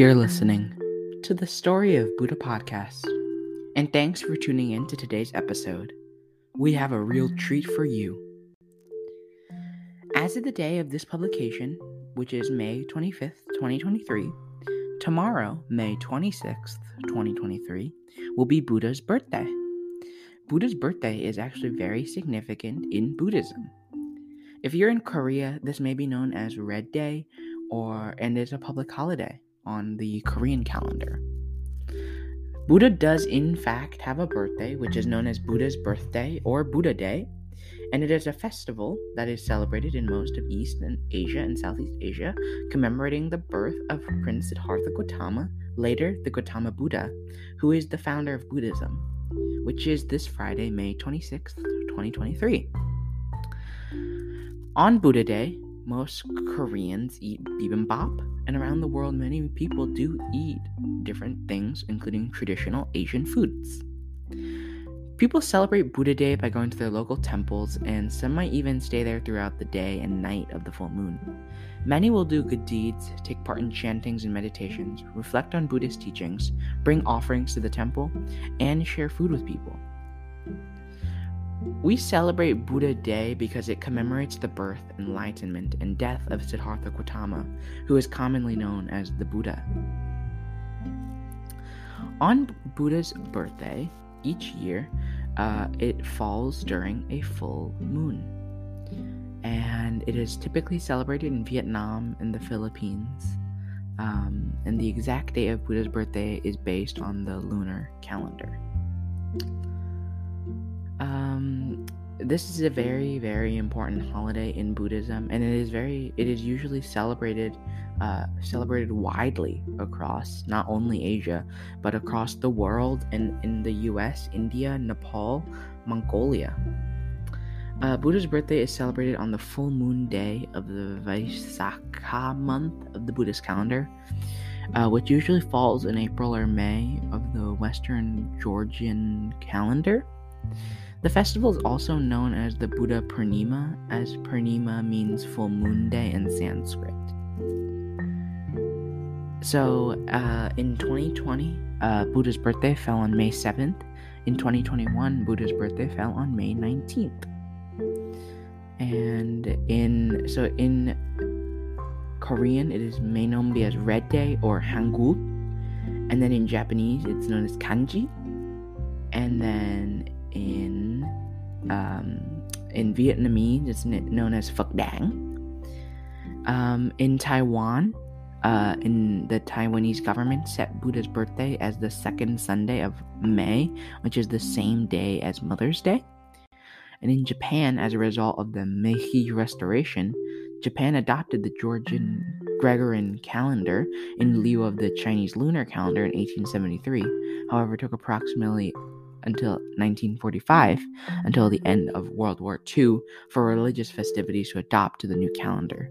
You're listening to the Story of Buddha podcast, and thanks for tuning in to today's episode. We have a real treat for you. As of the day of this publication, which is May 25th, 2023, tomorrow, May 26th, 2023, will be Buddha's birthday. Buddha's birthday is actually very significant in Buddhism. If you're in Korea, this may be known as Red Day or and it's a public holiday on the Korean calendar. Buddha does, in fact, have a birthday, which is known as Buddha's birthday or Buddha Day, and it is a festival that is celebrated in most of East and Asia and Southeast Asia, commemorating the birth of Prince Siddhartha Gautama, later the Gautama Buddha, who is the founder of Buddhism, which is this Friday, May 26th, 2023. On Buddha Day, most Koreans eat bibimbap, and around the world, many people do eat different things, including traditional Asian foods. People celebrate Buddha Day by going to their local temples, and some might even stay there throughout the day and night of the full moon. Many will do good deeds, take part in chantings and meditations, reflect on Buddhist teachings, bring offerings to the temple, and share food with people. We celebrate Buddha Day because it commemorates the birth, enlightenment, and death of Siddhartha Gautama, who is commonly known as the Buddha. On Buddha's birthday, each year, uh, it falls during a full moon. And it is typically celebrated in Vietnam and the Philippines. Um, and the exact date of Buddha's birthday is based on the lunar calendar. This is a very, very important holiday in Buddhism, and it is very, it is usually celebrated, uh, celebrated widely across not only Asia, but across the world and in the U.S., India, Nepal, Mongolia. Uh, Buddha's birthday is celebrated on the full moon day of the Vaisakha month of the Buddhist calendar, uh, which usually falls in April or May of the Western Georgian calendar. The festival is also known as the Buddha Purnima, as Purnima means full moon day in Sanskrit. So, uh, in 2020, uh, Buddha's birthday fell on May 7th. In 2021, Buddha's birthday fell on May 19th. And in so in Korean, it is may known as Red Day or Hangul, and then in Japanese, it's known as Kanji, and then in um, in Vietnamese, it's known as Phật Đản. Um, in Taiwan, uh, in the Taiwanese government set Buddha's birthday as the second Sunday of May, which is the same day as Mother's Day. And in Japan, as a result of the Meiji Restoration, Japan adopted the Georgian Gregorian calendar in lieu of the Chinese lunar calendar in 1873. However, it took approximately until 1945, until the end of World War II, for religious festivities to adopt to the new calendar.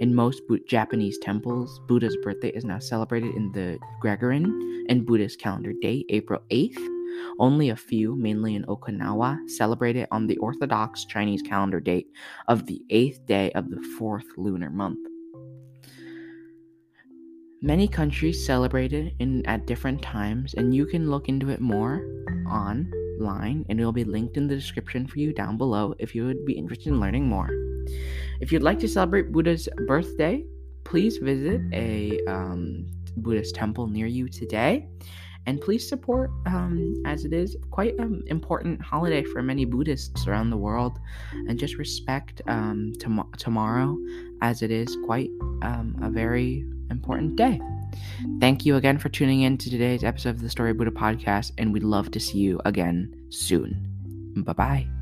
In most Japanese temples, Buddha's birthday is now celebrated in the Gregorian and Buddhist calendar date, April 8th. Only a few, mainly in Okinawa, celebrate it on the Orthodox Chinese calendar date of the eighth day of the fourth lunar month. Many countries celebrate it in, at different times, and you can look into it more online, and it will be linked in the description for you down below if you would be interested in learning more. If you'd like to celebrate Buddha's birthday, please visit a um, Buddhist temple near you today. And please support, um, as it is quite an important holiday for many Buddhists around the world, and just respect um, tom- tomorrow, as it is quite um, a very important day. Thank you again for tuning in to today's episode of the Story Buddha podcast, and we'd love to see you again soon. Bye bye.